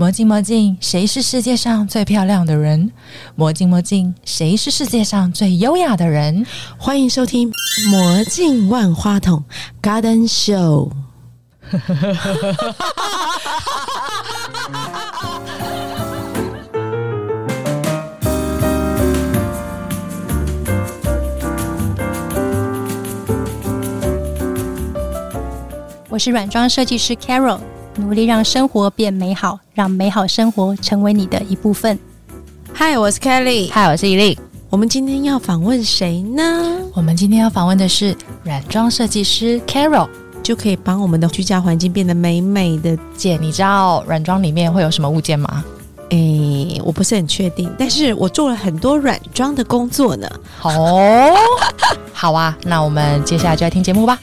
魔镜魔镜，谁是世界上最漂亮的人？魔镜魔镜，谁是世界上最优雅的人？欢迎收听《魔镜万花筒》Garden Show。我是软装设计师 Carol，努力让生活变美好，让美好生活成为你的一部分。嗨，我是 Kelly。嗨，我是伊利。我们今天要访问谁呢？我们今天要访问的是软装设计师 Carol，就可以帮我们的居家环境变得美美的。姐，你知道软装里面会有什么物件吗？诶，我不是很确定，但是我做了很多软装的工作呢。哦，好啊，那我们接下来就来听节目吧。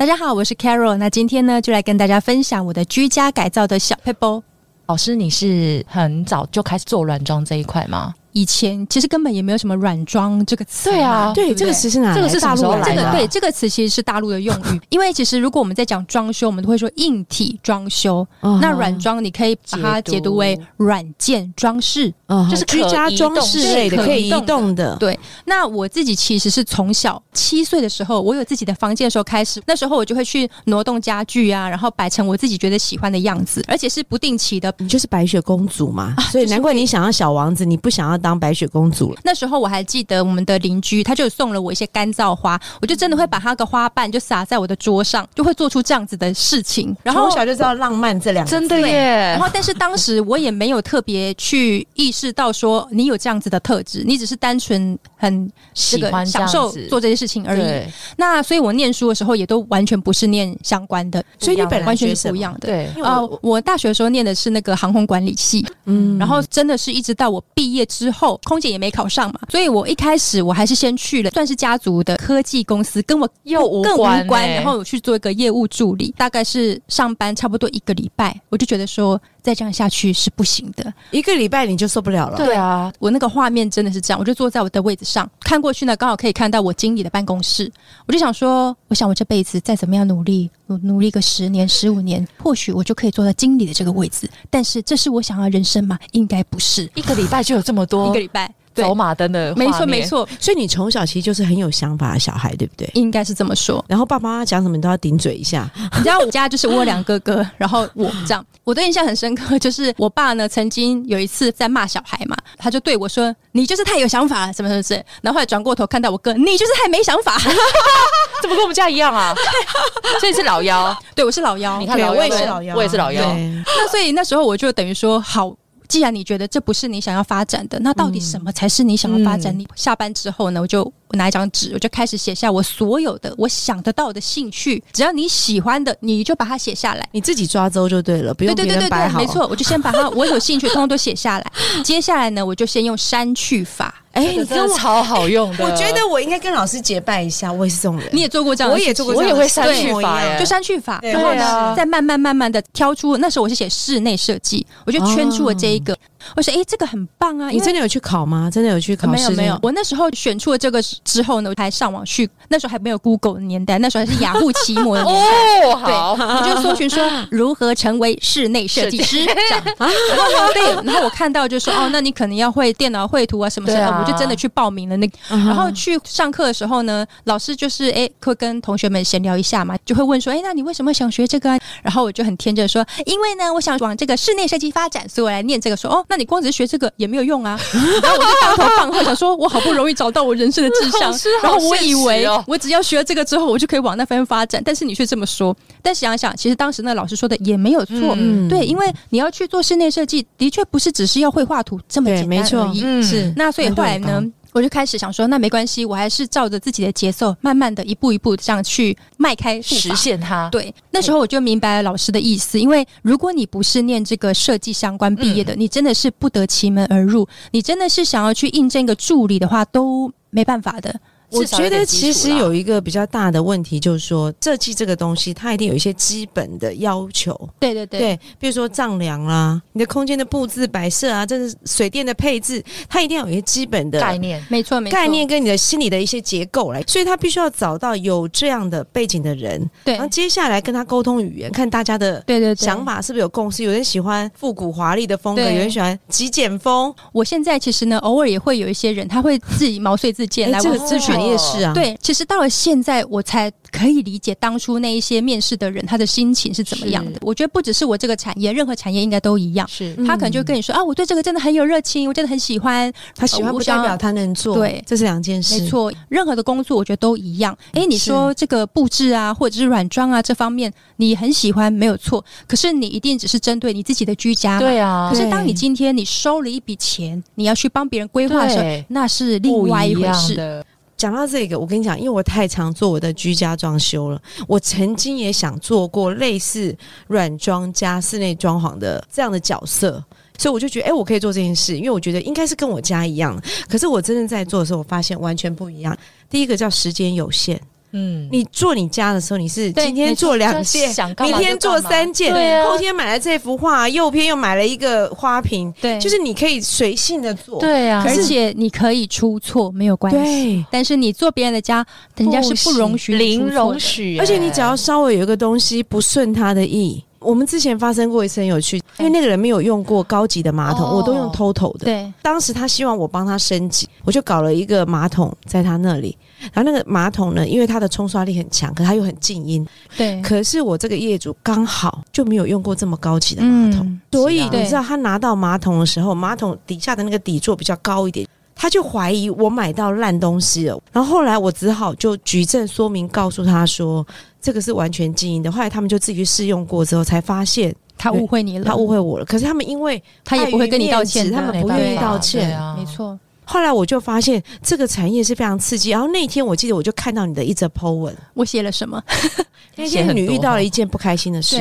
大家好，我是 Carol。那今天呢，就来跟大家分享我的居家改造的小 paper。老师，你是很早就开始做软装这一块吗？以前其实根本也没有什么软装这个词，对啊对，不这个词是哪？这个是大陆来的啊这个对这个词其实是大陆的用语，因为其实如果我们在讲装修，我们都会说硬体装修。嗯那软装你可以把它解读为软件装饰。嗯就是居家装饰类的，可可以移移动的。对，那我自己其实是从小七岁的时候，我有自己的房间的时候开始，那时候我就会去挪动家具啊，然后摆成我自己觉得喜欢的样子，而且是不定期的。你就是白雪公主嘛，所以难怪你想要小王子，你不想要当白雪公主了。那时候我还记得我们的邻居，他就送了我一些干燥花，我就真的会把它的花瓣就撒在我的桌上，就会做出这样子的事情。然后从小就知道浪漫这两个字，真的耶然！后，但是当时我也没有特别去意识到说你有这样子的特质，你只是单纯很这个喜欢享受做这些事情而已。对那所以我念书的时候也都完全不是念相关的，所以你本来完全是不一样的。对，因为啊、我我大学的时候念的是那个航空管理系，嗯然后真的是一直到我毕业之后，空姐也没考上嘛，所以我一开始我还是先去了算是家族的科技公司，跟我又无更关无关，欸。然后我去做一个业务助理，大概是上班差不多一个礼拜，我就觉得说再这样下去是不行的。一个礼拜你就受不了了。对啊，我那个画面真的是这样，我就坐在我的位置上，看过去呢，刚好可以看到我经理的办公室。我就想说，我想我这辈子再怎么样努力，努努力个十年、十五年，或许我就可以坐在经理的这个位置。但是，这是我想要人生吗？应该不是。一个礼拜就有这么多一个礼拜，对走，马灯的，没错没。错，所以你从小其实就是很有想法的小孩，对不对？应该是这么说。然后爸爸妈妈讲什么你都要顶嘴一下，你知道我家就是我两个哥哥，然后我这样，我的印象很深刻，就是我爸呢曾经有一次在骂小孩嘛，他就对我说：“你就是太有想法了，什么什么什么。”然后后来转过头看到我哥，你就是太没想法。怎么跟我们家一样啊？所以是老幺，对我是老幺，你看老幺，我也是老幺我也是老幺。那所以那时候我就等于说，好，既然你觉得这不是你想要发展的，那到底什么才是你想要发展？嗯你下班之后呢，我就我拿一张纸，我就开始写下我所有的我想得到的兴趣，只要你喜欢的，你就把它写下来。你自己抓周就对了，不用对对对对对。没。错，我就先把它我有兴趣通通都写下来。接下来呢，我就先用删去法。哎，这你跟我，个真的超好用的，我觉得我应该跟老师结拜一下，我也是这种人。你也做过这样的，我也做过这我也会删去法就删去法，然后呢，再慢慢慢慢的挑出。那时候我是写室内设计，我就圈出了这一个。我说，哎，这个很棒啊！你真的有去考吗？真的有去考试？没有没有，我那时候选出了这个之后呢，我还上网去，那时候还没有 Google 的年代，那时候还是雅虎奇摩的年代。哦，好，我就搜寻说如何成为室内设计师这样，然 后，对，然后我看到就说哦，那你可能要会电脑绘图啊什么什么，我就真的去报名了那然后去上课的时候呢，老师就是哎会跟同学们闲聊一下嘛，就会问说哎，那你为什么想学这个啊？然后我就很天真的说，因为呢，我想往这个室内设计发展，所以我来念这个。说哦，那你光只是学这个也没有用啊。然后我就当头棒喝，想说我好不容易找到我人生的志向然后我以为我只要学了这个之后，我就可以往那方面发展。但是你却这么说，但想想，其实当时那老师说的也没有错。嗯对，因为你要去做室内设计，的确不是只是要会画图这么对，简没错单而已。，嗯是。那所以后来呢，我就开始想说，那没关系，我还是照着自己的节奏，慢慢的一步一步这样去迈开实。现它。对，那时候我就明白了老师的意思，因为如果你不是念这个设计相关毕业的，你真的是不得其门而入，你真的是想要去应征一个助理的话，都没办法的。我觉得其实有一个比较大的问题，就是说设计这个东西，它一定有一些基本的要求。对对对，对，比如说丈量啦，你的空间的布置摆设啊，这是水电的配置，它一定要有一些基本的概念，没错没错，概念跟你的心理的一些结构来，所以他必须要找到有这样的背景的人，对然后接下来跟他沟通语言，看大家的。对对对想。法是不是有共识？有人喜欢复古华丽的风格，有人喜欢极简风。我现在其实呢，偶尔也会有一些人，他会自己毛遂自荐哎，来我咨询也是啊，，对，其实到了现在，我才可以理解当初那一些面试的人他的心情是怎么样的。我觉得不只是我这个产业，任何产业应该都一样。是嗯他可能就跟你说啊，我对这个真的很有热情，我真的很喜欢。他喜欢不代表他能做，对这是两件事。没，错，任何的工作我觉得都一样。诶，你说这个布置啊，或者是软装啊这方面，你很喜欢没有错，可是你一定只是针对你自己的居家。对啊可，是当你今天你收了一笔钱，你要去帮别人规划的时候，那是另外一回事。讲到这个，我跟你讲，因为我太常做我的居家装修了，我曾经也想做过类似软装加室内装潢的这样的角色。所以我就觉得，哎、我可以做这件事，因为我觉得应该是跟我家一样。可是我真正在做的时候，我发现完全不一样。第一个叫时间有限，嗯，你做你家的时候，你是今天做两件，明天做三件，对啊。后天买了这幅画，右边又买了一个花瓶，对，就是你可以随性的做。对啊，而且你可以出错没有关系，对，但是你做别人的家，人家是不容许零容。许，而且你只要稍微有一个东西不顺他的意，我们之前发生过一次很有趣，因为那个人没有用过高级的马桶，哦我都用 TOTO 的。对，当时他希望我帮他升级，我就搞了一个马桶在他那里。然后那个马桶呢，因为它的冲刷力很强，可它又很静音。对，可是我这个业主刚好就没有用过这么高级的马桶，嗯，所以你知道他拿到马桶的时候，马桶底下的那个底座比较高一点。他就怀疑我买到烂东西了，然后后来我只好就举证说明，告诉他说这个是完全静音的。后来他们就自己去试用过之后，才发现他误会你了，他误会我了。可是他们因为他也不会跟你道歉，他们不愿意道歉。啊没错，后来我就发现这个产业是非常刺激。然后那天我记得我就看到你的一则 po 文，我写了什么？那天你遇到了一件不开心的事，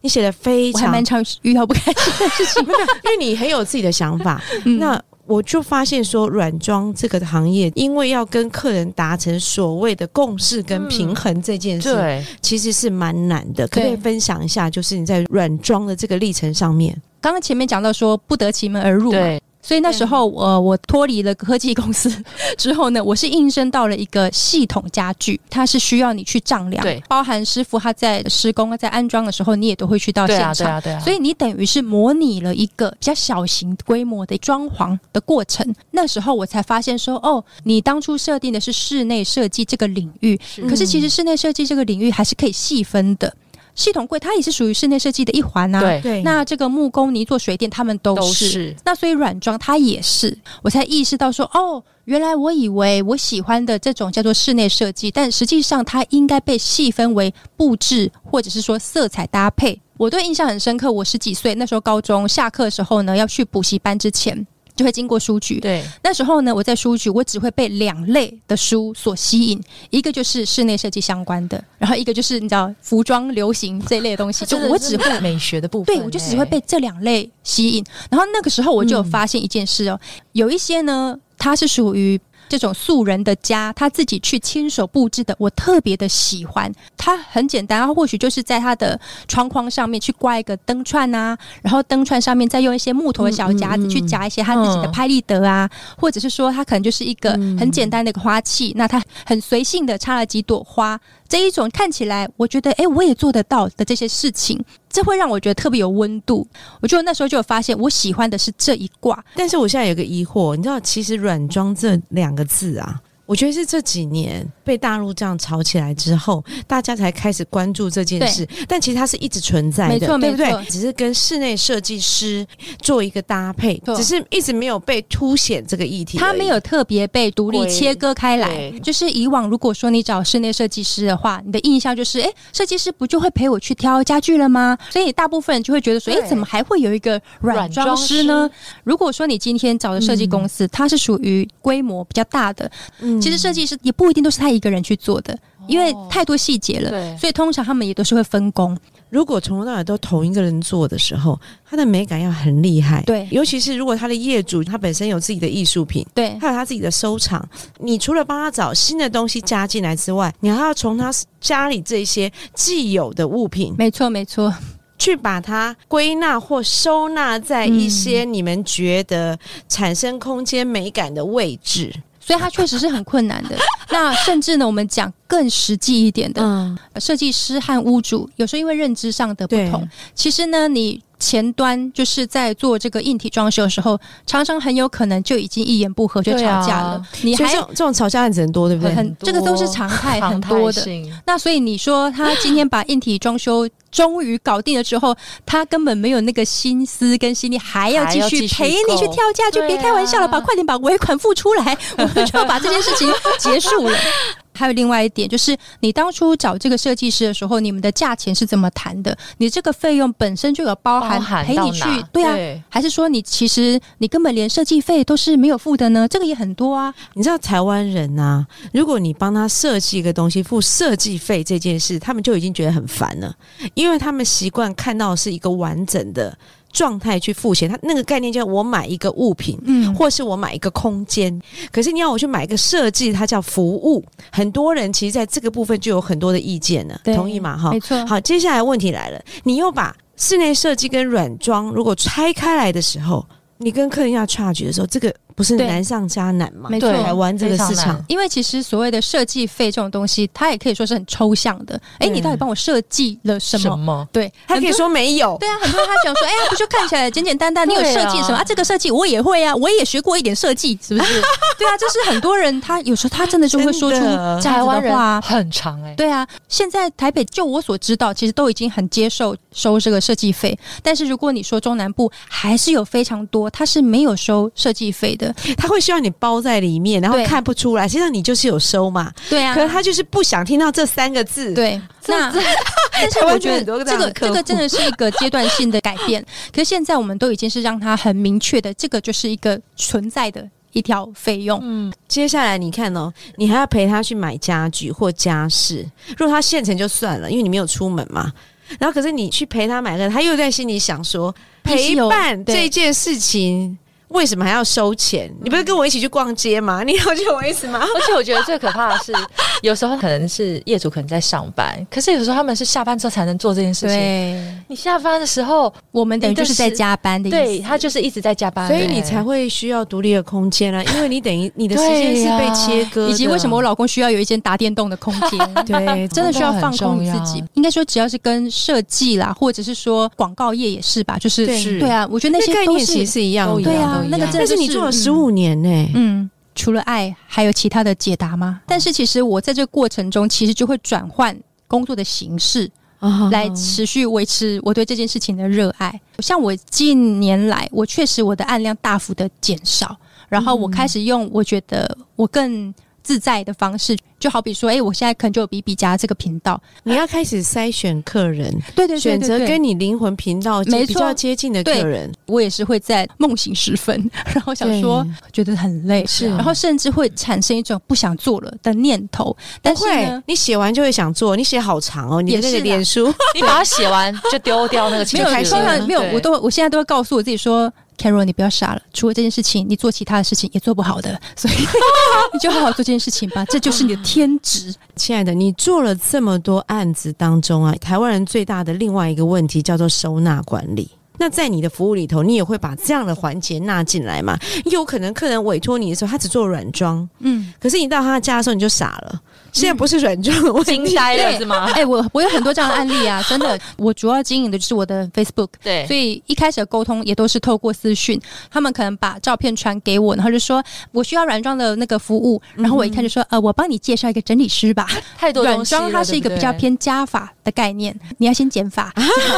你写的非常蛮常遇到不开心的事情。没有，因为你很有自己的想法。嗯那我就发现说，软装这个行业，因为要跟客人达成所谓的共识跟平衡这件事，对，其实是蛮难的。可不可以分享一下，就是你在软装的这个历程上面？刚刚前面讲到说不得其门而入嘛，对，所以那时候呃，我脱离了科技公司 之后呢，我是应征到了一个系统家具，它是需要你去丈量，对包含师傅他在施工、在安装的时候，你也都会去到对啊，现场。对啊，对啊，所以你等于是模拟了一个比较小型规模的装潢的过程。那时候我才发现说，哦，你当初设定的是室内设计这个领域，是可是其实室内设计这个领域还是可以细分的。系统柜它也是属于室内设计的一环啊。对对那这个木工、泥做、水电，他们都都是。是那所以软装它也是，我才意识到说，哦，原来我以为我喜欢的这种叫做室内设计，但实际上它应该被细分为布置或者是说色彩搭配。我对印象很深刻，我十几岁那时候高中下课的时候呢，要去补习班之前。就会经过书局，对，那时候呢，我在书局，我只会被两类的书所吸引，一个就是室内设计相关的，然后一个就是你知道服装流行这一类的东西，就我只会美学的部分，对，我就只会被这两类吸引。然后那个时候我就有发现一件事哦，有一些呢，它是属于。这种素人的家，他自己去亲手布置的，我特别的喜欢。它很简单，它或许就是在他的窗框上面去挂一个灯串啊，然后灯串上面再用一些木头的小夹子去夹一些他自己的拍立得啊，或者是说它可能就是一个很简单的一个花器，那它很随性的插了几朵花，这一种看起来我觉得哎、诶我也做得到的这些事情，这会让我觉得特别有温度。我就那时候就有发现，我喜欢的是这一卦。但是我现在有个疑惑，你知道，其实“软装”这两个字啊，我觉得是这几年被大陆这样炒起来之后，大家才开始关注这件事。但其实它是一直存在的，没错对不对没错？只是跟室内设计师做一个搭配，只是一直没有被凸显这个议题。它没有特别被独立切割开来，就是以往如果说你找室内设计师的话，你的印象就是，哎，设计师不就会陪我去挑家具了吗？所以大部分人就会觉得说，哎，对怎么还会有一个软装师呢？如果说你今天找的设计公司，它是属于规模比较大的，嗯其实设计师也不一定都是他一个人去做的，因为太多细节了，对所以通常他们也都是会分工。如果从头到尾都同一个人做的时候，他的美感要很厉害。对尤其是如果他的业主他本身有自己的艺术品，对还有他自己的收藏，你除了帮他找新的东西加进来之外，你还要从他家里这些既有的物品没错没错，去把它归纳或收纳在一些你们觉得产生空间美感的位置。所以它确实是很困难的。那甚至呢，我们讲更实际一点的，嗯，设计师和屋主有时候因为认知上的不同，其实呢，你前端就是在做这个硬体装修的时候，常常很有可能就已经一言不合就吵架了。你还所以这种吵架案子很多，对不对？很这个都是常态很多的那所以你说他今天把硬体装修终于搞定了之后，他根本没有那个心思跟心力，还要继续续陪你去跳价，就别开玩笑了吧！啊快点把尾款付出来，我们就要把这件事情结束了。还有另外一点，就是你当初找这个设计师的时候，你们的价钱是怎么谈的？你这个费用本身就有包含陪你去，对啊，对还是说你其实你根本连设计费都是没有付的呢？这个也很多啊。你知道台湾人呐、如果你帮他设计一个东西付设计费这件事，他们就已经觉得很烦了，因为他们习惯看到是一个完整的状态去付钱。它那个概念叫我买一个物品，嗯，或是我买一个空间。可是你要我去买一个设计，它叫服务。很多人其实在这个部分就有很多的意见了，同意吗？哈没，错。好，接下来问题来了，你又把室内设计跟软装如果拆开来的时候，你跟客人要 charge 的时候，这个不是难上加难嘛？没错台湾这个市场。因为其实所谓的设计费这种东西，它也可以说是很抽象的。哎，对你到底帮我设计了什么？什么？对，他可以说没有，对啊，很多人他讲说，哎呀，不就看起来简简单单？你有设计什么啊？这个设计我也会啊，我也学过一点设计，是不是？对啊，就是很多人他有时候他真的就会说出真的这样子台湾人的话。很长哎、对啊，现在台北就我所知道，其实都已经很接受收这个设计费。但是如果你说中南部，还是有非常多他是没有收设计费的。他会希望你包在里面，然后看不出来，实际上你就是有收嘛。对啊，可是他就是不想听到这三个字。，对，那 但是我觉得这个这个真的是一个阶段性的改变。可是现在我们都已经是让他很明确的，这个就是一个存在的一条费用。嗯，接下来你看哦，你还要陪他去买家具或家饰。如果他现成就算了，因为你没有出门嘛。然后可是你去陪他买个，他又在心里想说，陪伴这件事情。为什么还要收钱？你不是跟我一起去逛街吗？你了解我意思吗？而且我觉得最可怕的是，有时候可能是业主可能在上班，可是有时候他们是下班之后才能做这件事情。对，你下班的时候，我们等于就是在加班的意思。对他就是一直在加班，所以你才会需要独立的空间啊，因为你等于你的时间是被切割的，以及为什么我老公需要有一间打电动的空间。对真的需要放空自己。应该说，只要是跟设计啦，或者是说广告业也是吧，就是对是对啊，我觉得那那些都概念其实是是一样对啊样那个真的就但是你做了十五年呢、嗯，除了爱，还有其他的解答吗？但是其实我在这个过程中，其实就会转换工作的形式，啊来持续维持我对这件事情的热爱。像我近年来，我确实我的案量大幅的减少，然后我开始用我觉得我更自在的方式，就好比说，哎、我现在可能就有比比家这个频道，你要开始筛选客人，对对对选择跟你灵魂频道比较接近的客人。我也是会在梦醒时分，然后想说觉得很累，是。然后甚至会产生一种不想做了的念头。但不会是呢，，你写完就会想做，你写好长哦，你的那个脸书。你把它写完就丢掉那个情没有，绪了，通常没有，我都我现在都会告诉我自己说。Carol，你不要傻了。除了这件事情，你做其他的事情也做不好的，所以 你就好好做这件事情吧，这就是你的天职。亲爱的，你做了这么多案子当中啊，台湾人最大的另外一个问题叫做收纳管理。那在你的服务里头，你也会把这样的环节纳进来吗？有可能客人委托你的时候，他只做软装，嗯，可是你到他家的时候你就傻了。现在不是软装的问题，惊呆了是吗？哎、我我有很多这样的案例啊，真的。我主要经营的就是我的 Facebook，对所以一开始的沟通也都是透过私讯，他们可能把照片传给我，然后就说我需要软装的那个服务，然后我一看就说，呃，我帮你介绍一个整理师吧。太多软装它是一个比较偏加法的概念，你要先减法。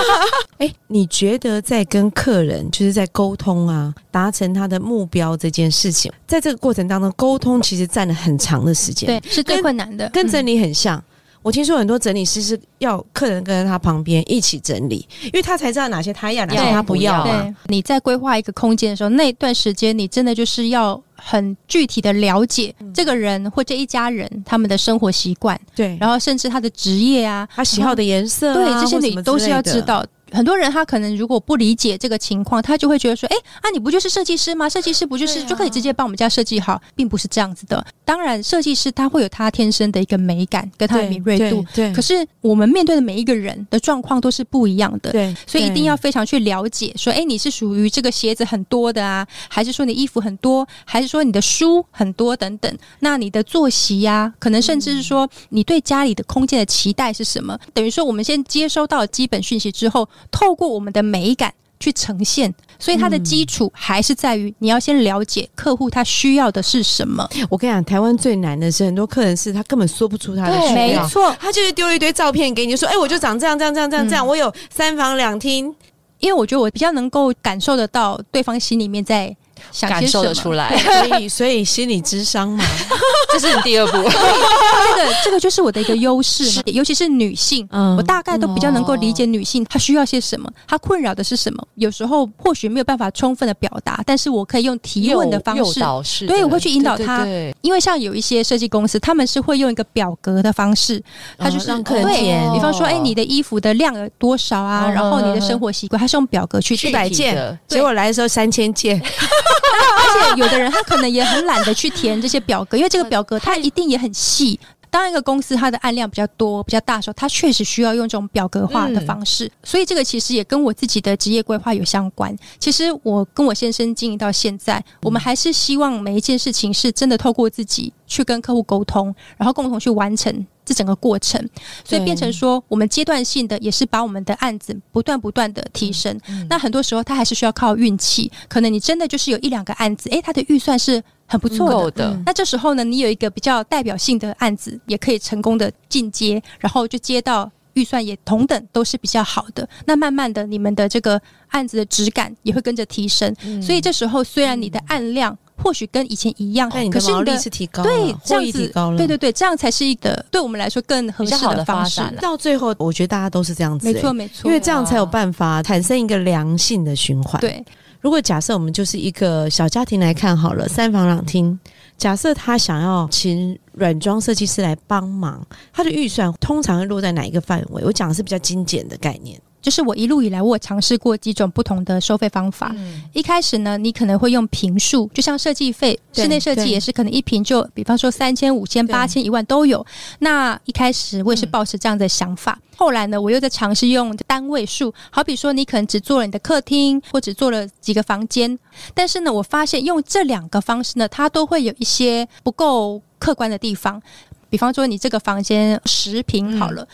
哎，你觉得在跟客人就是在沟通啊，达成他的目标这件事情，在这个过程当中，沟通其实占了很长的时间。对，，是最困难的。跟嗯整理很像。我听说很多整理师是要客人跟在他旁边一起整理，因为他才知道哪些他要，哪些他不要啊。对，你在规划一个空间的时候，那段时间你真的就是要很具体的了解这个人或这一家人他们的生活习惯，对，然后甚至他的职业啊，他喜好的颜色、啊，对这些你都是要。知道。很多人他可能如果不理解这个情况，他就会觉得说：“哎、啊，你不就是设计师吗？设计师不就是、啊就可以直接帮我们家设计好？”并不是这样子的。当然，设计师他会有他天生的一个美感跟他的敏锐度，对，可是我们面对的每一个人的状况都是不一样的。对，所以一定要非常去了解，说，哎，你是属于这个鞋子很多的啊，还是说你衣服很多，还是说你的书很多等等？那你的作息呀、可能甚至是说你对家里的空间的期待是什么？等于说，我们先接收到基本讯息之后，透过我们的美感去呈现。所以它的基础还是在于你要先了解客户他需要的是什么。我跟你讲，台湾最难的是很多客人是他根本说不出他的需要。没错，他就是丢一堆照片给你，说：“哎、我就长这样，这样，这样，这样，这样。嗯我有三房两厅，因为我觉得我比较能够感受得到对方心里面在想感受得出来，所以，所以心理智商嘛，这是你第二步。这个这个就是我的一个优势嘛，尤其是女性。嗯我大概都比较能够理解女性她需要些什么，她困扰的是什么。有时候或许没有办法充分的表达，但是我可以用提问的方式，导式的，对我会去引导对他对对因为像有一些设计公司，他们是会用一个表格的方式，他就是、哦让客人对填比方说，哎，你的衣服的量有多少啊？嗯然后你的生活习惯，他是用表格去一填。百件的，结果来的时候三千件，而且有的人他可能也很懒得去填这些表格，因为这个表格它一定也很细。当一个公司它的案量比较多、比较大的时候，它确实需要用这种表格化的方式，所以这个其实也跟我自己的职业规划有相关。其实我跟我先生经营到现在，我们还是希望每一件事情是真的透过自己去跟客户沟通，然后共同去完成这整个过程，所以变成说我们阶段性的也是把我们的案子不断不断的提升。那很多时候它还是需要靠运气，可能你真的就是有一两个案子，诶，它的预算是很不错的。的嗯，那这时候呢，你有一个比较代表性的案子，也可以成功的进阶，然后就接到预算也同等都是比较好的。那慢慢的，你们的这个案子的质感也会跟着提升。嗯所以这时候虽然你的案量或许跟以前一样，但你可是你的的毛利是提高了，对这样子提高了，对对对，这样才是一个对我们来说更合适的方式发展。到最后，我觉得大家都是这样子、没错欸没错，因为这样才有办法产生一个良性的循环。，对如果假设我们就是一个小家庭来看好了，三房两厅，假设他想要请软装设计师来帮忙，他的预算通常会落在哪一个范围？我讲的是比较精简的概念。就是我一路以来，我有尝试过几种不同的收费方法。嗯。一开始呢，你可能会用平数，就像设计费，室内设计也是可能一平就，比方说三千、五千、八千、一万都有。那一开始我也是抱持这样的想法，后来呢，我又在尝试用单位数，好比说你可能只做了你的客厅，或只做了几个房间，但是呢，我发现用这两个方式呢，它都会有一些不够客观的地方。比方说，你这个房间十平好了，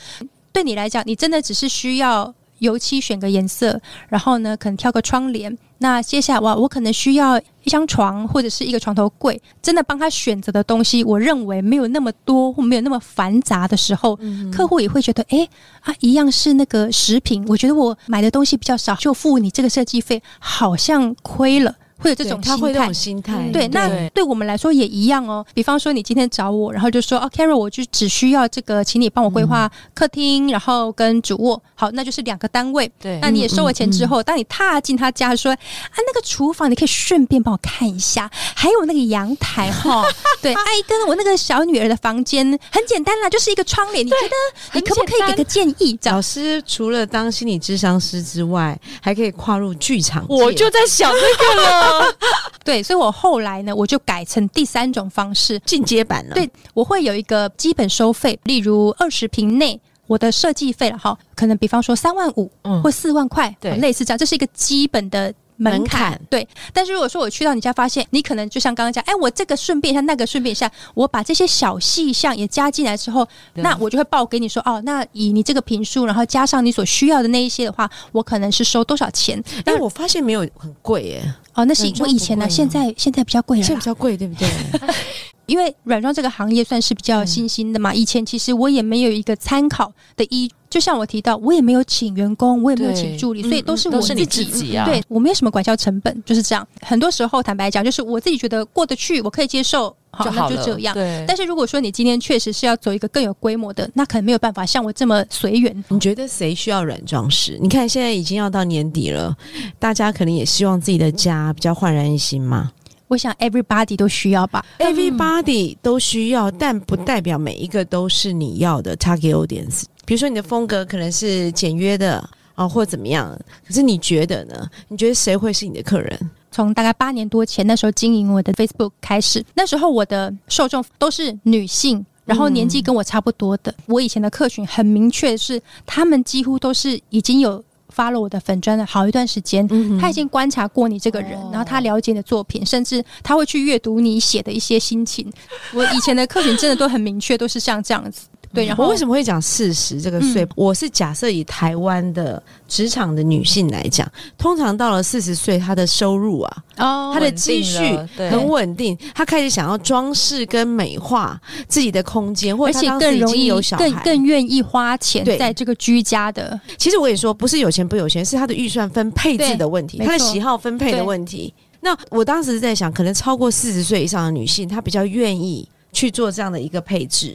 对你来讲，你真的只是需要油漆选个颜色，然后呢，可能挑个窗帘。那接下来哇，我可能需要一张床或者是一个床头柜，真的帮他选择的东西，我认为没有那么多或没有那么繁杂的时候，客户也会觉得，哎啊，一样是那个食品，我觉得我买的东西比较少，就付你这个设计费，好像亏了，会有这种心态他会这种。心态，对，那对对我们来说也一样哦。比方说，你今天找我，然后就说哦，Carol，我就只需要这个，请你帮我规划客厅，然后跟主卧，好，那就是两个单位。对那你也收了钱之后，当你踏进他家说啊，那个厨房你可以顺便帮我看一下，还有那个阳台哈，对，阿姨跟我那个小女儿的房间很简单啦，就是一个窗帘，你觉得你可不可以给个建议？老师除了当心理智商师之外，还可以跨入剧场。我就在想这个了。对，所以我后来呢，我就改成第三种方式，进阶版了。对，我会有一个基本收费，例如二十平内。我的设计费了哈，可能比方说三万五嗯或四万块，对类似这样，这是一个基本的门门槛。对，但是如果说我去到你家，发现你可能就像刚刚讲，哎，我这个顺便一下，那个顺便一下，我把这些小细项也加进来之后，那我就会报给你说，哦，那以你这个评数，然后加上你所需要的那一些的话，我可能是收多少钱？但，我发现没有很贵耶，哦，那是我以前呢，啊现在现在比较贵了现在比。较贵，对不对？因为软装这个行业算是比较新兴的嘛，以前其实我也没有一个参考的依，就像我提到，我也没有请员工，我也没有请助理，嗯所以都是我都是你自己。自己啊，对我没有什么管销成本，就是这样。很多时候，坦白讲，就是我自己觉得过得去，我可以接受，好，就好那就这样。对，但是如果说你今天确实是要走一个更有规模的，那可能没有办法像我这么随缘。你觉得谁需要软装饰？你看现在已经要到年底了，大家可能也希望自己的家比较焕然一新嘛。我想 everybody 都需要吧。Everybody 都需要，但不代表每一个都是你要的 target audience。比如说你的风格可能是简约的啊，或怎么样，可是你觉得呢？你觉得谁会是你的客人？从大概八年多前那时候经营我的 Facebook 开始，那时候我的受众都是女性。然后年纪跟我差不多的，我以前的客群很明确是，他们几乎都是已经有 follow 我的粉砖的好一段时间，嗯他已经观察过你这个人，哦然后他了解你的作品，甚至他会去阅读你写的一些心情。我以前的客群真的都很明确，都是像这样子。对，然后我为什么会讲四十这个岁？嗯我是假设以台湾的职场的女性来讲，通常到了四十岁，她的收入啊，哦她的积蓄很稳定，她开始想要装饰跟美化自己的空间，或者她更容易有小孩，更愿意花钱在这个居家的。其实我也说，不是有钱不有钱，是她的预算分配置的问题，她的喜好分配的问题。那我当时在想，可能超过四十岁以上的女性，她比较愿意去做这样的一个配置。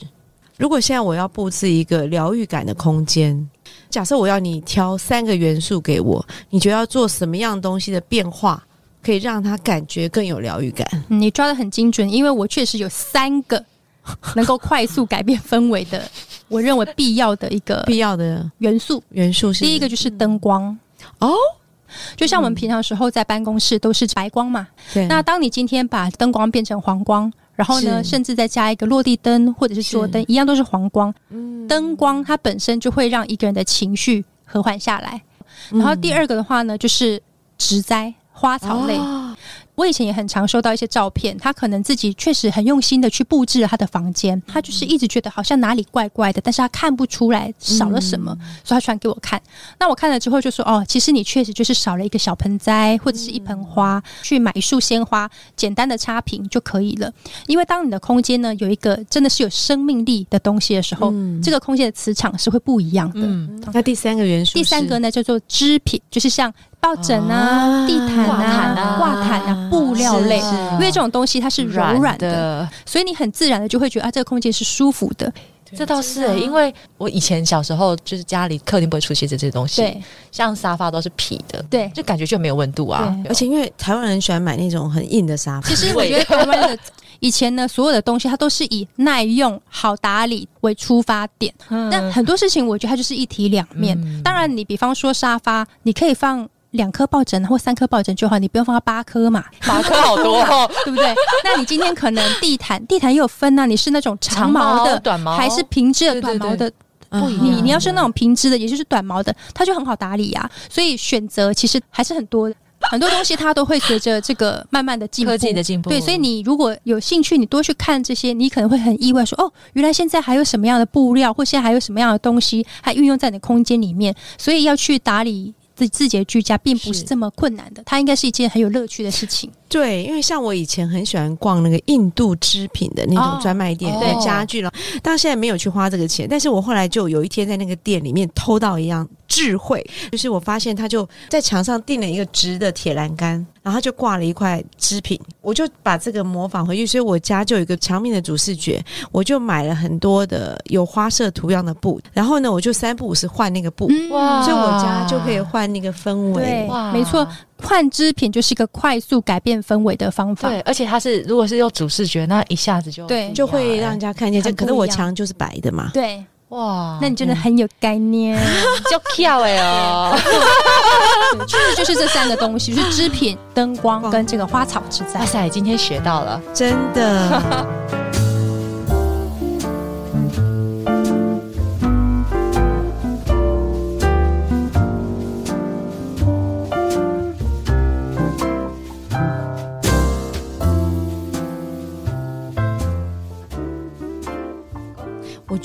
如果现在我要布置一个疗愈感的空间，假设我要你挑三个元素给我，你觉得要做什么样东西的变化，可以让它感觉更有疗愈感？嗯你抓的很精准，因为我确实有三个能够快速改变氛围的，我认为必要的一个 必要的元素。元素是第一个就是灯光。哦，就像我们平常时候在办公室都是白光嘛，对，那当你今天把灯光变成黄光，然后呢，甚至再加一个落地灯或者是桌灯，一样都是黄光。嗯灯光它本身就会让一个人的情绪和缓下来。然后第二个的话呢，就是植栽。花草类，哦我以前也很常收到一些照片，他可能自己确实很用心的去布置了他的房间，他就是一直觉得好像哪里怪怪的，但是他看不出来少了什么，所以他传给我看。那我看了之后就说，哦，其实你确实就是少了一个小盆栽或者是一盆花，去买一束鲜花，简单的插瓶就可以了。因为当你的空间呢有一个真的是有生命力的东西的时候，嗯这个空间的磁场是会不一样的。嗯，那第三个元素，第三个呢叫做织品，就是像抱枕啊、啊地毯挂毯啊、啊挂毯啊、布料类。是因为这种东西它是柔软的，的，所以你很自然的就会觉得啊，这个空间是舒服的。这倒是欸因为我以前小时候就是家里客厅不会出现这些东西，对像沙发都是皮的，对，就感觉就没有温度啊。而且因为台湾人喜欢买那种很硬的沙发，其实我觉得台湾的 以前呢，所有的东西它都是以耐用、好打理为出发点。嗯但很多事情，我觉得它就是一体两面。嗯当然，你比方说沙发，你可以放。两颗抱枕或三颗抱枕就好，你不用放到八颗嘛，八颗好多哦，对不对？那你今天可能地毯，地毯也有分呐、你是那种长毛的，短毛。还是平织的短毛的？不一样你你要是那种平织的，也就是短毛的，它就很好打理呀、所以选择其实还是很多的，很多东西它都会随着这个慢慢的进步。科技的进步，对，所以你如果有兴趣，你多去看这些，你可能会很意外说，哦，原来现在还有什么样的布料，或现在还有什么样的东西还运用在你的空间里面，所以要去打理自自己的居家，并不是是这么困难的，它应该是一件很有乐趣的事情。对，因为像我以前很喜欢逛那个印度织品的那哦种专卖店，哦对家具了。但现在没有去花这个钱，但是我后来就有一天在那个店里面偷到一样智慧，就是我发现他就在墙上钉了一个直的铁栏杆，然后他就挂了一块织品，我就把这个模仿回去，所以我家就有一个墙面的主视觉，我就买了很多的有花色图样的布，然后呢，我就三不五时换那个布，嗯。哇。所以我家就可以换那个氛围。没错，换织品就是一个快速改变氛围的方法。对，而且它是如果是用主视觉，那一下子就对。就会让人家看见，这可能我墙就是白的嘛，对，哇，那你真的很有概念。就跳哎哦，对 确实就是这三个东西，就是织品、灯光跟这个花草之在哇。塞，今天学到了，真的。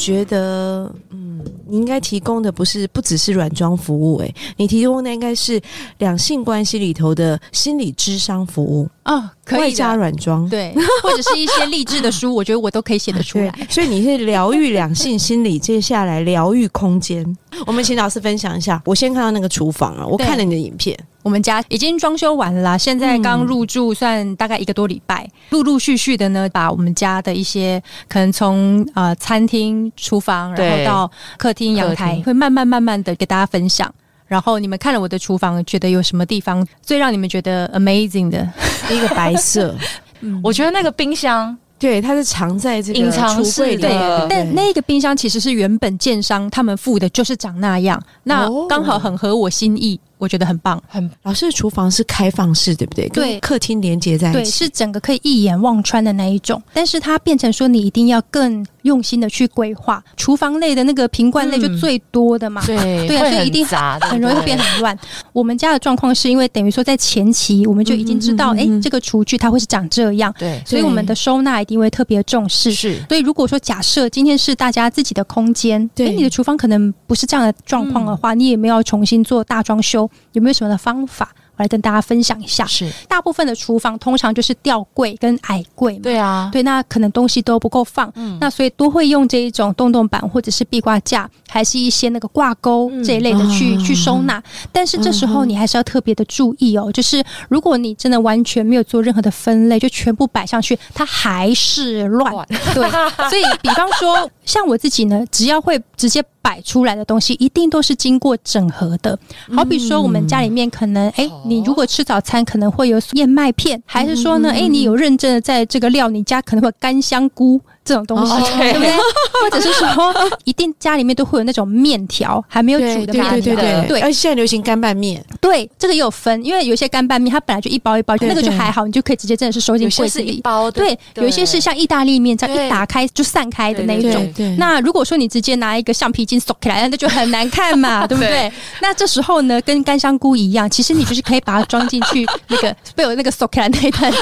觉得，嗯，你应该提供的不是不只是软装服务、诶，你提供的应该是两性关系里头的心理智商服务，哦，可以外加。软装。对，或者是一些励志的书，我觉得我都可以写得出来。，所以你是疗愈两性心理，接下来疗愈空间。我们请老师分享一下。我先看到那个厨房啊，我看了你的影片，我们家已经装修完了啦，现在刚入住，算大概一个多礼拜，陆陆续续的呢，把我们家的一些可能从呃餐厅、厨房，然后到客厅、阳台，会慢慢慢慢的给大家分享。然后你们看了我的厨房，觉得有什么地方最让你们觉得 amazing 的？一个白色，我觉得那个冰箱。对，它是藏在这个隐藏橱柜的。面，但那个冰箱其实是原本建商他们付的，就是长那样，那哦。刚好很合我心意，我觉得很棒。很老师的厨房是开放式，对不对？对。跟客厅连接在对，一起。是整个可以一眼望穿的那一种，但是它变成说你一定要更用心的去规划。厨房类的那个瓶罐类就最多的嘛，对对啊会很所以一定很容易会变很乱。我们家的状况是因为等于说在前期我们就已经知道，哎、这个厨具它会是长这样，对所以我们的收纳一定会特别重视。是所以，如果说假设今天是大家自己的空间，对诶你的厨房可能不是这样的状况的话，你也没有要重新做大装修，有没有什么的方法？我来跟大家分享一下。是，大部分的厨房通常就是吊柜跟矮柜嘛，对啊，对，那可能东西都不够放，嗯。那所以都会用这一种洞洞板或者是壁挂架，还是一些那个挂钩这一类的去、啊。去收纳。但是这时候你还是要特别的注意哦，就是如果你真的完全没有做任何的分类，就全部摆上去，它还是乱。乱。对，所以比方说，像我自己呢，只要会直接摆出来的东西，一定都是经过整合的。好比说，我们家里面可能，哎、你如果吃早餐可能会有燕麦片，还是说呢，哎、你有认真的在这个料，你加可能会干香菇这种东西，哦对不对？或者是说，一定家里面都会有那种面条还没有煮的面条，对对对对而且现在流行干拌面，对，这个也有分，因为有些干拌面它本来就一包一包，那个就还好，你就可以直接真的是收进柜子里。一包的，对，有一些是像意大利面这样一打开就散开的那一对种。对那如果说你直接拿一个橡皮筋锁起来，那就很难看嘛，对不对对？那这时候呢，跟干香菇一样，其实你就是可以把它装进去那个 被我那个锁起来那一段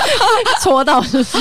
戳到，是不是？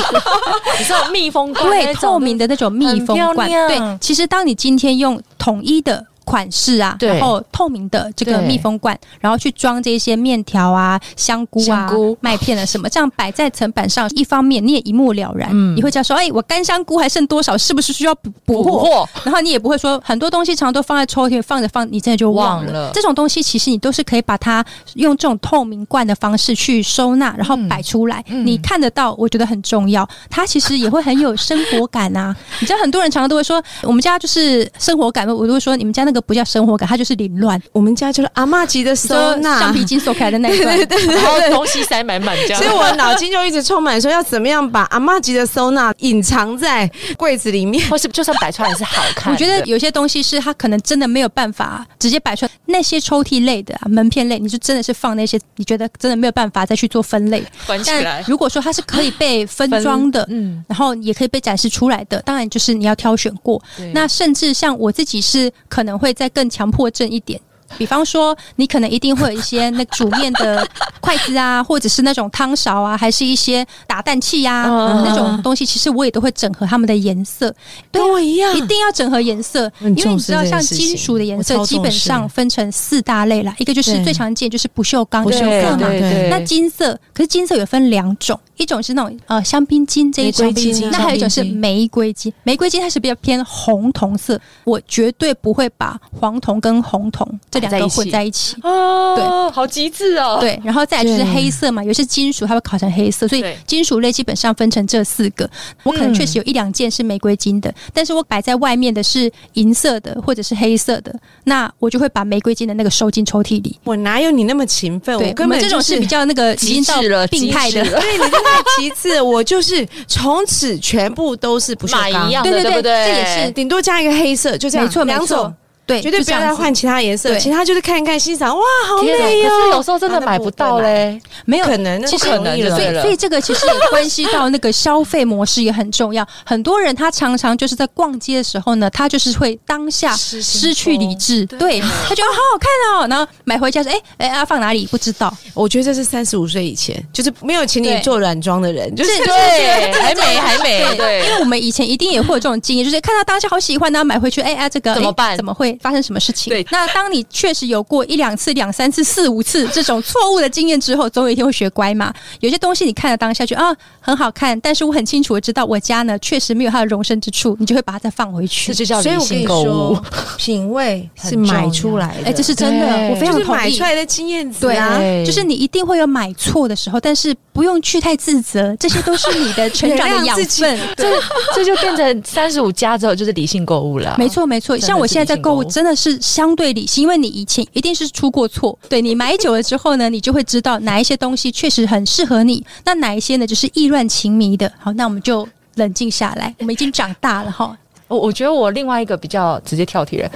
你知道密封罐透明的那种密封罐。对，其实当你今天用统一的。款式啊，然后透明的这个密封罐，然后去装这些面条啊、香菇啊菇、麦片啊什么，这样摆在层板上，一方面你也一目了然，嗯你会知道说，哎，我干香菇还剩多少，是不是需要补补货？然后你也不会说很多东西常常都放在抽屉放着放，你真的就忘了。忘了这种东西其实你都是可以把它用这种透明罐的方式去收纳，然后摆出来，嗯你看得到，我觉得很重要。它其实也会很有生活感啊。你知道很多人常常都会说，我们家就是生活感，我都会说你们家那个不叫生活感，它就是凌乱，我们家就是阿妈级的收纳橡皮筋收起来的那一段。然后东西塞满满这样，所以我脑筋就一直充满说要怎么样把阿妈级的收纳隐藏在柜子里面。或是就算摆出来也是好看。我觉得有些东西是它可能真的没有办法直接摆出来，那些抽屉类的、啊、门片类，你就真的是放那些你觉得真的没有办法再去做分类。但关起来，如果说它是可以被分装的，嗯，然后也可以被展示出来的，当然就是你要挑选过。那甚至像我自己是可能会会再更强迫症一点。比方说，你可能一定会有一些那煮面的筷子啊，或者是那种汤勺啊，还是一些打蛋器呀、嗯。那种东西，其实我也都会整合它们的颜色。对跟我一样一定要整合颜色，因为你知道，像金属的颜色基本上分成四大类啦，一个就是最常见就是不锈钢不锈钢对对。那金色，可是金色有分两种，一种是那种呃香槟金这一种那还有一种是玫瑰金。玫瑰金它是比较偏红铜色，我绝对不会把黄铜跟红铜这两个混在一起。哦，对，好极致哦，对，然后再来就是黑色嘛，有些金属它会烤成黑色，所以金属类基本上分成这四个。我可能确实有一两件是玫瑰金的，但是我摆在外面的是银色的或者是黑色的，那我就会把玫瑰金的那个收进抽屉里。我哪有你那么勤奋？对，我根本我们这种是比较那个已极致了，病态的极致。了对，你这太其次，我就是从此全部都是不锈钢一，样的，对对对？这也是顶多加一个黑色，就这样，没错没错两种，对，绝对不要再换其他颜色，对。其他就是看一看欣赏，哇，好美哦。可是有时候真的买不到嘞，没有可能，不容易了所以，所以这个其实也关系到那个消费模式也很重要。很多人他常常就是在逛街的时候呢，他就是会当下失去理智，对他觉得好好看哦，然后买回家说，哎哎，啊放哪里？不知道，我觉得这是三十五岁以前，就是没有请你做软装的人，就是是对，还美还美，因对。为我们以前一定也会有这种经验，就是看到当下好喜欢，然后买回去，哎啊，这个哎怎么办？怎么会发生什么事情？对那当你确实有过一两次、两三次、四五次这种错误的经验之后，总有一天会学乖嘛。有些东西你看了当下觉得啊很好看，但是我很清楚的知道我家呢确实没有它的容身之处，你就会把它再放回去这。就叫所以理我跟你性购物说。，品味是买出来的，哎，这是真的，我非常同意。买出来的经验值对啊。就是你一定会有买错的时候，但是不用去太自责，这些都是你的成长的养分。这这就变成三十五加之后就是理性购物了。没错，没错。像我现在在购物真的是相对理性，因为你以前一定是出过错。对你买久了之后呢，你就会知道哪一些东西确实很适合你，那哪一些呢就是意乱情迷的。好，那我们就冷静下来，我们已经长大了哈。我我觉得我另外一个比较直接跳题人，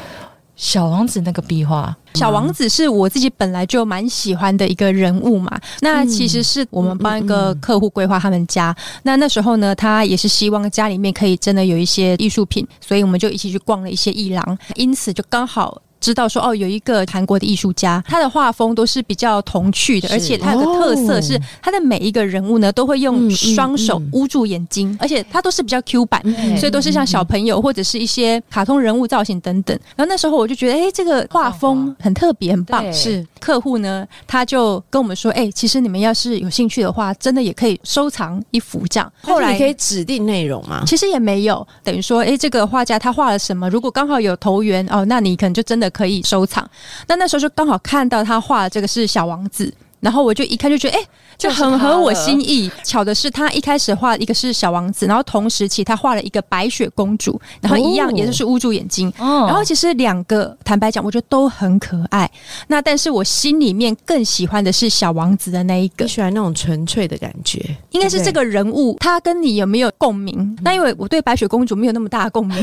小王子那个壁画，小王子是我自己本来就蛮喜欢的一个人物嘛。那其实是我们帮一个客户规划他们家，那那时候呢，他也是希望家里面可以真的有一些艺术品，所以我们就一起去逛了一些艺廊，因此就刚好。知道说哦，有一个韩国的艺术家，他的画风都是比较童趣的，而且他有个特色是，他的每一个人物呢都会用双手嗯捂住眼睛，而且他都是比较 Q 版，所以都是像小朋友或者是一些卡通人物造型等等。然后那时候我就觉得，哎、这个画风很特别，很棒。是客户呢，他就跟我们说，哎、其实你们要是有兴趣的话，真的也可以收藏一幅这样。后来后来可以指定内容吗？其实也没有，等于说，哎，这个画家他画了什么？如果刚好有投缘哦，那你可能就真的可以收藏。那那时候就刚好看到他画的这个是小王子。然后我就一看就觉得，哎、就很合我心意。巧的是，他一开始画一个是小王子，然后同时期他画了一个白雪公主，然后一样哦也就是捂住眼睛。哦然后其实两个，坦白讲，我觉得都很可爱。那但是我心里面更喜欢的是小王子的那一个你，喜欢那种纯粹的感觉，应该是这个人物，他跟你有没有共鸣？那因为我对白雪公主没有那么大的共鸣，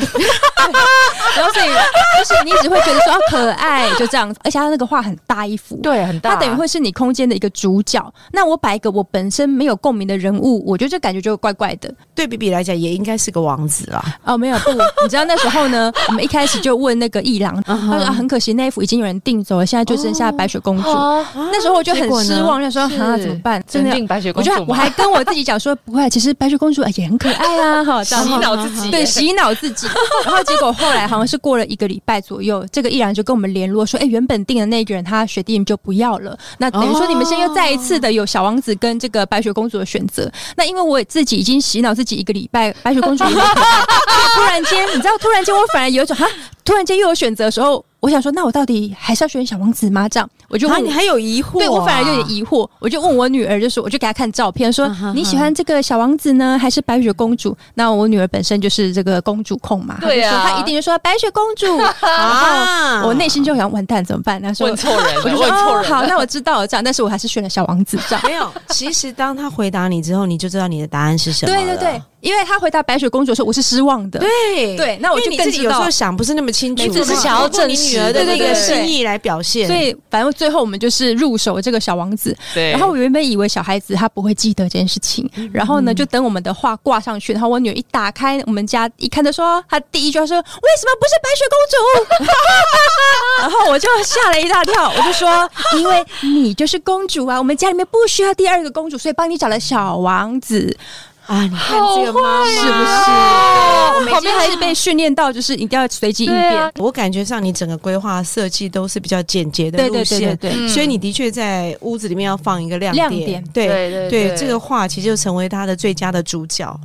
然后所以就是你只会觉得说哦可爱，就这样子。而且他那个画很大一幅，对很大，它等于会是你空间的一个主角。那我摆一个我本身没有共鸣的人物，我觉得这感觉就怪怪的。对比比来讲，也应该是个王子啦。哦，没有不，你知道那时候呢，我们一开始就问那个艺郎，他说、啊、很可惜那一幅已经有人订走了，现在就剩下白雪公主。哦那时候我就很失望，就说是啊怎么办？真的白雪公主我还跟我自己讲说，不会，其实白雪公主哎也很可爱啊，哈，洗脑自己，对，洗脑自己。然后结果后来好像是过了一个礼拜左右，这个艺人就跟我们联络说，哎，原本订的那个人他雪弟就不要了，那等于说你们现在又再一次的有小王子跟这个白雪公主的选择。那因为我自己已经洗脑自己一个礼拜，白雪公主也很可爱，突然间你知道，突然间我反而有一种哈，突然间又有选择的时候，我想说，那我到底还是要选小王子吗？这样我就啊，问你还有疑惑、啊？对我反而有点疑惑，我就问我女儿，就说我就给她看照片，说你喜欢这个小王子呢，还是白雪公主？那我女儿本身就是这个公主控嘛，对啊她一定就说白雪公主。啊我内心就想完蛋怎么办？她说问错人了，我就说问错人，哦好，那我知道了这样，但是我还是选了小王子这样。没有。其实当他回答你之后，你就知道你的答案是什么。对对对，因为他回答白雪公主的时候，我是失望的。对对那我就自己有时候想不是那么清楚，是想要证实女儿的那个心意来表现。所以反正最后我们就是入手这个小王子，对，然后我原本以为小孩子他不会记得这件事情，然后呢，就等我们的画挂上去，然后我女儿一打开我们家一看，就说她第一句话说：“为什么不是白雪公主？” 然后我就吓了一大跳，我就说：“因为你就是公主啊，我们家里面不需要第二个公主，所以帮你找了小王子，啊，你看这个妈妈是不是？哦我们边还是被训练到，就是一定要随机应变啊。我感觉上你整个规划设计都是比较简洁的对对对路线，对对，嗯所以你的确在屋子里面要放一个亮点。亮点对对对对，这个画其实就成为它的最佳的主角。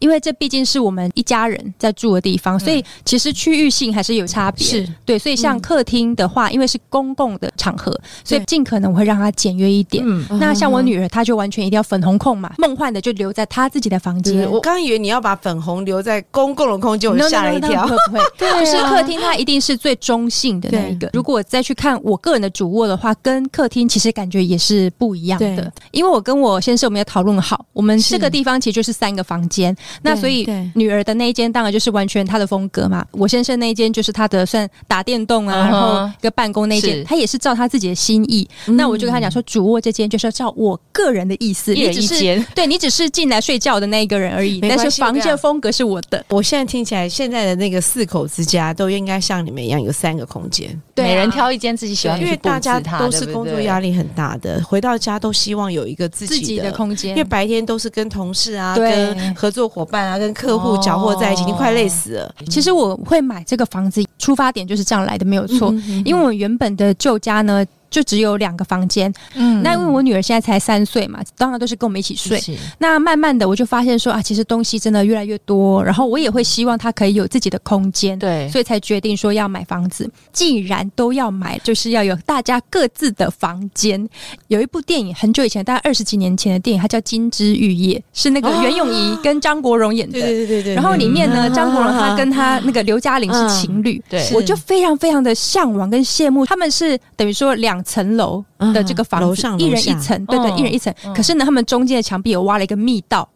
因为这毕竟是我们一家人在住的地方，所以其实区域性还是有差别。是对，所以像嗯客厅的话，因为是公共的场合，所以尽可能我会让它简约一点。嗯，那像我女儿，她就完全一定要粉红控嘛，梦幻的就留在她自己的房间。我刚刚以为你要把粉红留在公共的空间，我吓了 no, 一。不会不会，就是客厅它一定是最中性的那一个。如果再去看我个人的主卧的话，跟客厅其实感觉也是不一样的。因为我跟我先生我们也讨论好，我们是这个地方其实就是三个房间，那所以对。女儿的那一间当然就是完全她的风格嘛。我先生那一间就是他的算打电动啊，嗯然后一个办公那一间是，他也是照他自己的心意。那我就跟他讲说，主卧这间就是要照我个人的意思，一人你只是一间，对你只是进来睡觉的那一个人而已，但是房间风格是我的。我现在听起来，现在的那个四口之家都应该像你们一样有三个空间，对啊。每人挑一间自己喜欢的因为大家都是工作压力，很大的，回到家都希望有一个自己自己的空间。因为。白天都是跟同事啊、对。跟合作伙伴啊、跟客户搅和在一起，哦你快累死了。其实我会买这个房子，出发点就是这样来的，没有错。嗯因为我原本的旧家呢，就只有两个房间。嗯那因为我女儿现在才三岁嘛，当然都是跟我们一起睡。是那慢慢的，我就发现说啊，其实东西真的越来越多，然后我也会希望她可以有自己的空间。对，所以才决定说要买房子。既然都要买，就是要有大家各自的房间。有一部电影很久以前，大概二十几年前的电影，它叫《金枝玉叶》，是那个袁咏仪跟张国荣演的。对对对对对。然后里面呢，嗯张国荣他跟他那个刘嘉玲是情侣，对我就非常非常的向往跟羡慕。他们是等于说两层楼的这个房子，嗯楼上一人一层，对对，嗯一人一层。嗯可是呢，他们中间的墙壁有挖了一个密道。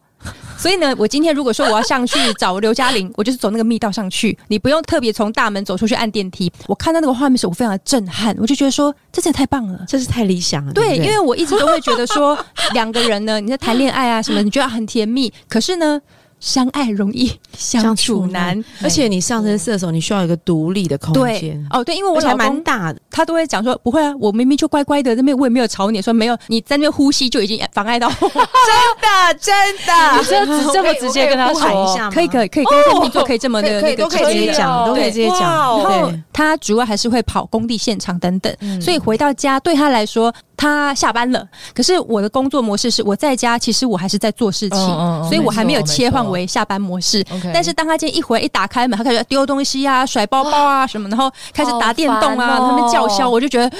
所以呢，我今天如果说我要上去找刘嘉玲，我就是走那个密道上去，你不用特别从大门走出去按电梯。我看到那个画面时，我非常的震撼，我就觉得说这真的太棒了。真是太理想了。对，不因为我一直都会觉得说，两个人呢，你在谈恋爱啊什么，你觉得很甜蜜，可是呢，相爱容易相处难。而且你上升射手，你需要一个独立的空间，，哦，对，因为我还老公蛮大的。他都会讲说，不会啊，我明明就乖乖的，那边我也没有吵你，说没有，你在那边呼吸就已经妨碍到我。真的，真的，你这直这么直接跟他喊说一下可以，可以，可以跟天秤座可以这么的可以那个都可以直接讲，都可以直接讲。然后他主要还是会跑工地现场等等，嗯所以回到家对他来说，他下班了。可是我的工作模式是我在家，其实我还是在做事情，嗯嗯嗯所以我还没有切换为下班模式。但是当他今天一回一打开门，他开始丢东西啊、甩包包啊什么，然后开始打电动啊，他们哦他们叫嚣，我就觉得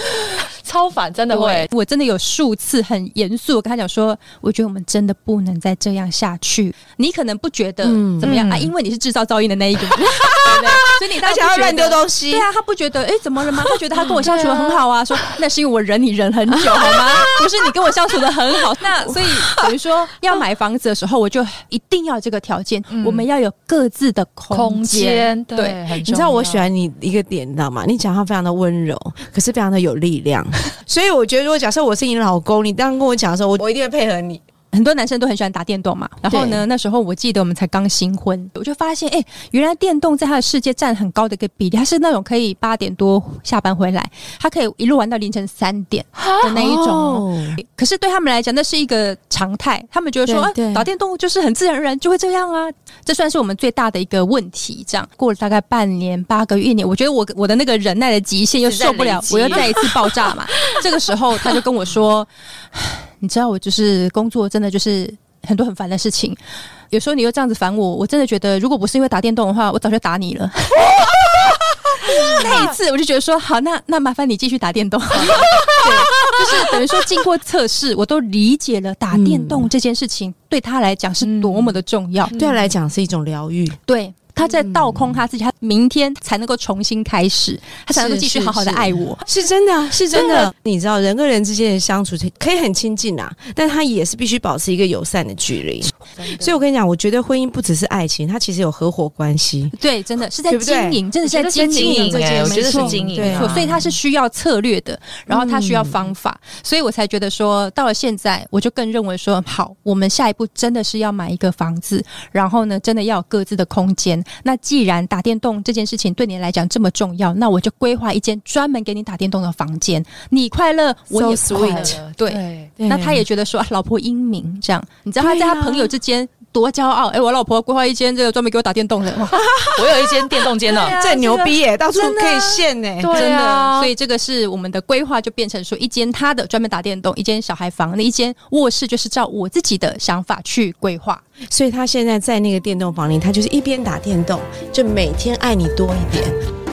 超烦，真的会。我真的有数次很严肃，我跟他讲说，我觉得我们真的不能再这样下去。你可能不觉得嗯怎么样、嗯啊，因为你是制造噪音的那一个，对 不对？所以你 当然不觉得而且要乱丢东西对，啊，他不觉得哎、诶怎么了吗？他觉得他跟我相处的很好啊，说那是因为我忍你忍很久好吗？不是你跟我相处的很好。那所以等于说要买房子的时候，我就一定要有这个条件，嗯我们要有各自的空空间对。你知道我喜欢你一个点，你知道吗？你讲话非常的温柔，可是非常的有力量。所以我觉得，如果假设我是你老公，你当跟我讲的时候，我我一定会配合你。很多男生都很喜欢打电动嘛。然后呢，那时候我记得我们才刚新婚，我就发现，哎、原来电动在他的世界占很高的一个比例。他是那种可以八点多下班回来，他可以一路玩到凌晨三点的那一种可是对他们来讲，那是一个常态。他们觉得说，啊打电动就是很自然而然就会这样啊。这算是我们最大的一个问题。这样过了大概半年、八个月、一年，我觉得我我的那个忍耐的极限又受不了我又再一次爆炸嘛。这个时候他就跟我说：“ 你知道，我就是工作真的就是很多很烦的事情。有时候你又这样子烦我，我真的觉得，如果不是因为打电动的话，我早就打你了。”那一次我就觉得说，好，那那麻烦你继续打电动。对，就是等于说经过测试，我都理解了打电动这件事情对他来讲是多么的重要。对他来讲是一种疗愈。对，他在倒空他自己，他明天才能够重新开始，他才能够继续好好的爱我。是真的啊，是真的。你知道人跟人之间的相处可以很亲近啊，但他也是必须保持一个友善的距离。所以我跟你讲，我觉得婚姻不只是爱情，它其实有合伙关系。对，真的是在经营，真的是在经营经营哎这件事我觉得是经营所以它是需要策略的，然后它需要方法，所以我才觉得说，到了现在，我就更认为说，好，我们下一步真的是要买一个房子，然后呢，真的要有各自的空间。那既然打电动这件事情对你来讲这么重要，那我就规划一间专门给你打电动的房间，你快乐，我也 sweet 乐。对，那他也觉得说，啊、老婆英明这样，你知道他在他朋友之间多骄傲。哎、我老婆规划一间这个专门给我打电动的，哇 我有一间电动间呢，这很牛逼耶，到处可以现呢。对真的，啊所以这个是我们的规划，就变成说一间他的专门打电动，一间小孩房，那一间卧室就是照我自己的想法去规划。所以他现在在那个电动房里，他就是一边打电动，就每天爱你多一点。